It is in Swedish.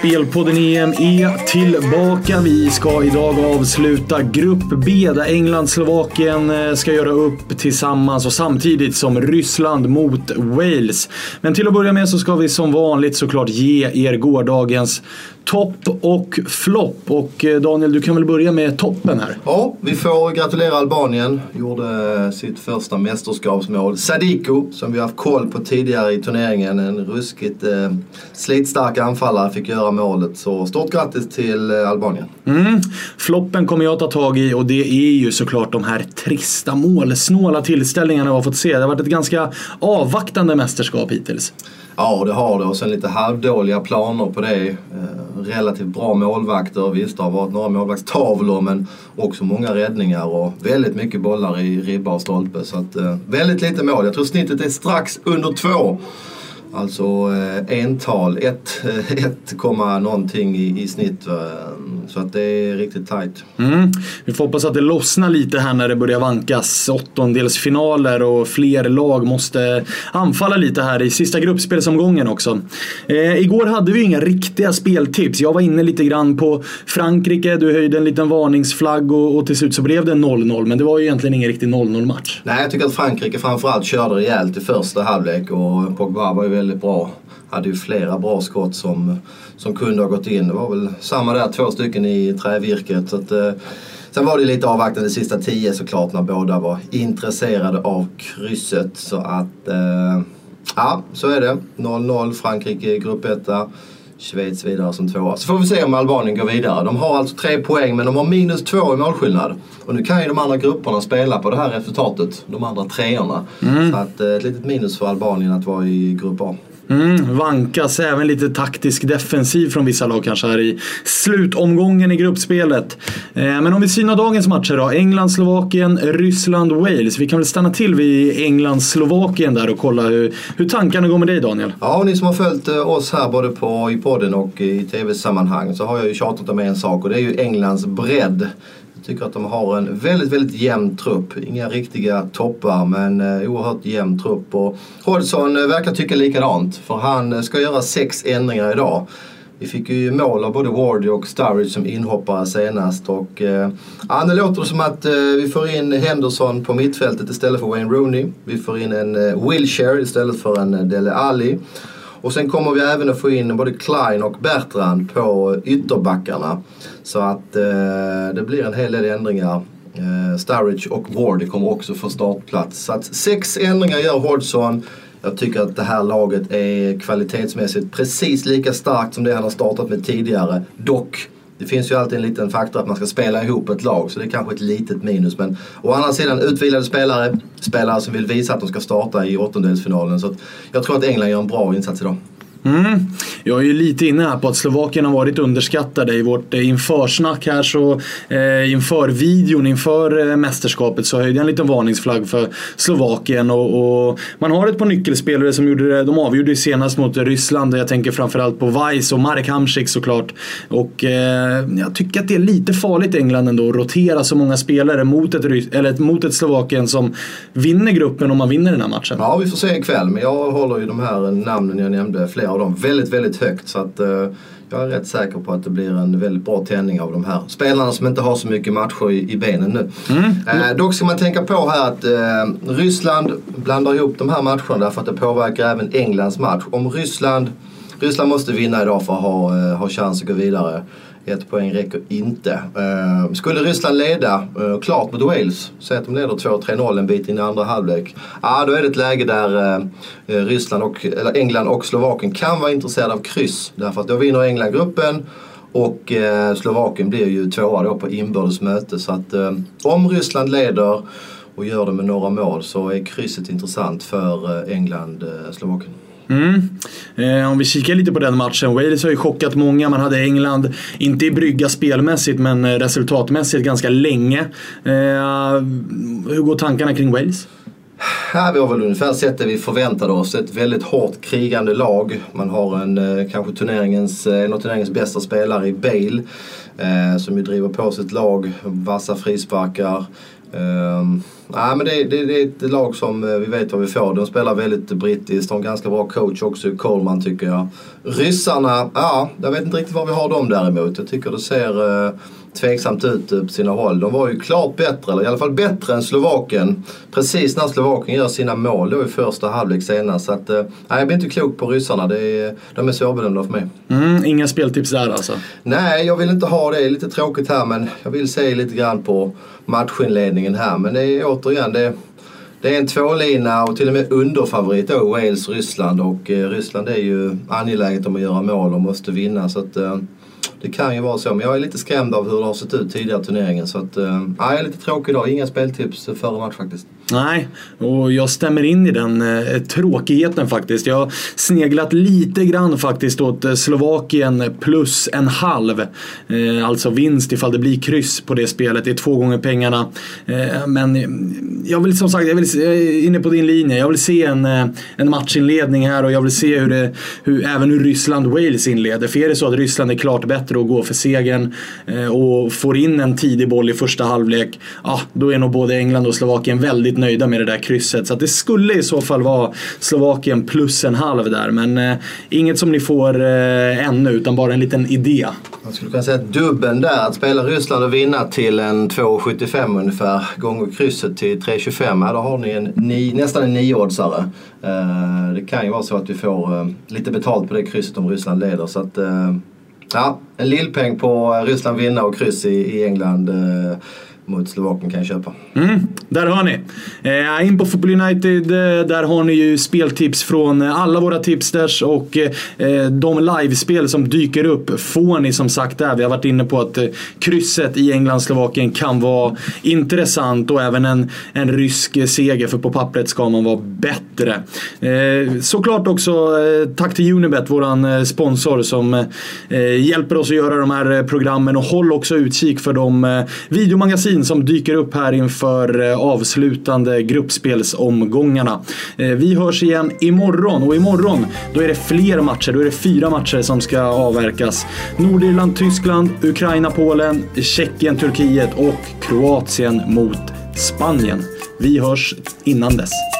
Spelpodden EM är tillbaka. Vi ska idag avsluta Grupp B där England Slovakien eh, ska göra upp tillsammans och samtidigt som Ryssland mot Wales. Men till att börja med så ska vi som vanligt såklart ge er gårdagens topp och flopp. Och eh, Daniel, du kan väl börja med toppen här? Ja, vi får gratulera Albanien. Gjorde sitt första mästerskapsmål. Sadiko, som vi har haft koll på tidigare i turneringen. En ruskigt eh, slitstark anfallare fick göra målet. Så stort grattis till eh, Albanien. Mm. Floppen kommer jag ta tag i och det är ju såklart de här trista målsnåla tillställningarna vi har fått se. Det har varit ett ganska avvaktande mästerskap hittills. Ja, det har det. Och sen lite halvdåliga planer på det. Eh, relativt bra målvakter. Visst, det har varit några målvaktstavlor men också många räddningar och väldigt mycket bollar i ribba och stolpe. Så att, eh, väldigt lite mål. Jag tror snittet är strax under två. Alltså eh, ental, 1, 1, någonting i, i snitt. Eh, Eh, så att det är riktigt tajt. Mm. Vi får hoppas att det lossnar lite här när det börjar vankas åttondelsfinaler och fler lag måste anfalla lite här i sista gruppspelsomgången också. Eh, igår hade vi inga riktiga speltips. Jag var inne lite grann på Frankrike, du höjde en liten varningsflagg och, och till slut så blev det 0-0. Men det var ju egentligen ingen riktig 0-0 match. Nej, jag tycker att Frankrike framförallt körde rejält i första halvlek och Pogba var ju väldigt bra. Hade ju flera bra skott som, som kunde ha gått in. Det var väl samma där, två stycken i trävirket. Så att, eh, sen var det lite avvaktande sista tio såklart när båda var intresserade av krysset. Så att, eh, ja så är det. 0-0 Frankrike grupp 1. Schweiz vidare som tvåa. Så får vi se om Albanien går vidare. De har alltså tre poäng men de har minus två i målskillnad. Och nu kan ju de andra grupperna spela på det här resultatet. De andra treorna. Mm. Så att, eh, ett litet minus för Albanien att vara i grupp A. Mm, vankas även lite taktisk defensiv från vissa lag kanske här i slutomgången i gruppspelet. Eh, men om vi synar dagens matcher då. England, Slovakien, Ryssland, Wales. Vi kan väl stanna till vid England, Slovakien där och kolla hur, hur tankarna går med dig Daniel. Ja, och ni som har följt eh, oss här både på, i podden och i tv-sammanhang så har jag ju tjatat om en sak och det är ju Englands bredd. Jag tycker att de har en väldigt, väldigt jämn trupp. Inga riktiga toppar men eh, oerhört jämn trupp. Och Hodgson eh, verkar tycka likadant för han eh, ska göra sex ändringar idag. Vi fick ju mål av både Wardy och Sturridge som inhoppare senast. Och, eh, ja, det låter som att eh, vi får in Henderson på mittfältet istället för Wayne Rooney. Vi får in en eh, Wilshire istället för en eh, Dele Alli. Och sen kommer vi även att få in både Klein och Bertrand på ytterbackarna. Så att eh, det blir en hel del ändringar. Eh, Sturridge och Wardy kommer också få startplats. Så att sex ändringar gör Hodgson. Jag tycker att det här laget är kvalitetsmässigt precis lika starkt som det han har startat med tidigare. Dock det finns ju alltid en liten faktor att man ska spela ihop ett lag så det är kanske ett litet minus. Men å andra sidan utvilade spelare, spelare som vill visa att de ska starta i åttondelsfinalen. Så jag tror att England gör en bra insats idag. Mm. Jag är ju lite inne här på att Slovakien har varit underskattade i vårt eh, införsnack här så eh, inför videon inför eh, mästerskapet så höjde jag en liten varningsflagg för Slovakien och, och, man har ett par nyckelspelare som gjorde det, de avgjorde ju senast mot Ryssland jag tänker framförallt på Weiss och Marek Hamsik såklart. Och eh, jag tycker att det är lite farligt England ändå att rotera så många spelare mot ett, eller mot ett Slovakien som vinner gruppen om man vinner den här matchen. Ja, vi får se ikväll men jag håller ju de här namnen jag nämnde flera av dem väldigt, väldigt högt. Så att, eh, jag är rätt säker på att det blir en väldigt bra tändning av de här spelarna som inte har så mycket matcher i, i benen nu. Mm. Eh, dock ska man tänka på här att eh, Ryssland blandar ihop de här matcherna därför att det påverkar även Englands match. Om Ryssland, Ryssland måste vinna idag för att ha, eh, ha chans att gå vidare. Ett poäng räcker inte. Uh, skulle Ryssland leda uh, klart mot Wales, säg att de leder 2-3-0 en bit in i andra halvlek. Ja, uh, då är det ett läge där eh, Ryssland och, eller England och Slovakien kan vara intresserade av kryss. Därför att då vinner England gruppen och Slovakien blir ju tvåa då på inbördes möte. Så att om Ryssland leder och gör det med några mål så är krysset intressant för England-Slovakien. Mm. Eh, om vi kikar lite på den matchen. Wales har ju chockat många. Man hade England, inte i brygga spelmässigt, men eh, resultatmässigt ganska länge. Eh, hur går tankarna kring Wales? Ja, vi har väl ungefär sett det vi förväntade oss. Ett väldigt hårt krigande lag. Man har en, eh, kanske turneringens, eh, en av turneringens bästa spelare i Bale. eh, som ju driver på sitt lag, vassa frisparkar. Eh, nej, men det, det, det, är ett lag som vi vet vad vi får. De spelar väldigt brittiskt, har en ganska bra coach också, Coleman tycker jag. Ryssarna, ja, jag vet inte riktigt var vi har dem däremot. Jag tycker det ser uh, tveksamt ut på sina håll. De var ju klart bättre, eller i alla fall bättre än Slovakien. Precis när Slovakien gör sina mål då i första halvlek senast. Så att, uh, jag blir inte klok på ryssarna. Det är, de är svårbedömda för mig. Mm, inga speltips där alltså? Nej, jag vill inte ha det. Lite tråkigt här men jag vill se lite grann på matchinledningen här. Men det är återigen, det, det är en tvålina och till och med underfavorit då Wales, Ryssland och eh, Ryssland är ju angeläget om att göra mål och måste vinna. Så att, eh, det kan ju vara så, men jag är lite skrämd av hur det har sett ut tidigare i turneringen. Så att, eh, jag är lite tråkig idag. Inga speltips före match faktiskt. Nej, och jag stämmer in i den eh, tråkigheten faktiskt. Jag har sneglat lite grann faktiskt åt eh, Slovakien plus en halv. Eh, alltså vinst ifall det blir kryss på det spelet. Det är två gånger pengarna. Eh, men jag vill som sagt, jag, vill, jag är inne på din linje. Jag vill se en, eh, en matchinledning här och jag vill se hur det, hur, även hur Ryssland-Wales inleder. För är det så att Ryssland är klart bättre och går för segern eh, och får in en tidig boll i första halvlek, ja, då är nog både England och Slovakien väldigt nöjda med det där krysset. Så det skulle i så fall vara Slovakien plus en halv där. Men eh, inget som ni får eh, ännu, utan bara en liten idé. Man skulle kunna säga att dubben där, att spela Ryssland och vinna till en 2,75 ungefär gånger krysset till 3,25. Ja, då har ni en ni, nästan en niooddsare. Eh, det kan ju vara så att vi får eh, lite betalt på det krysset om Ryssland leder. Så att, eh, ja, en lillpeng på eh, Ryssland vinna och kryss i, i England eh, mot Slovakien kan jag köpa. Mm, där har ni. Eh, in på Football United, eh, där har ni ju speltips från alla våra tipsters och eh, de livespel som dyker upp får ni som sagt där. Vi har varit inne på att eh, krysset i England-Slovakien kan vara intressant och även en, en rysk seger för på pappret ska man vara bättre. Eh, såklart också eh, tack till Unibet, våran eh, sponsor som eh, hjälper oss att göra de här programmen och håll också utkik för de eh, videomagasin Wallin som dyker upp här inför eh, avslutande gruppspelsomgångarna. Eh, vi hörs igen imorgon och imorgon då är det fler matcher. Då är det fyra matcher som ska avverkas. Nordirland, Tyskland, Ukraina, Polen, Tjeckien, Turkiet och Kroatien mot Spanien. Vi hörs innan dess.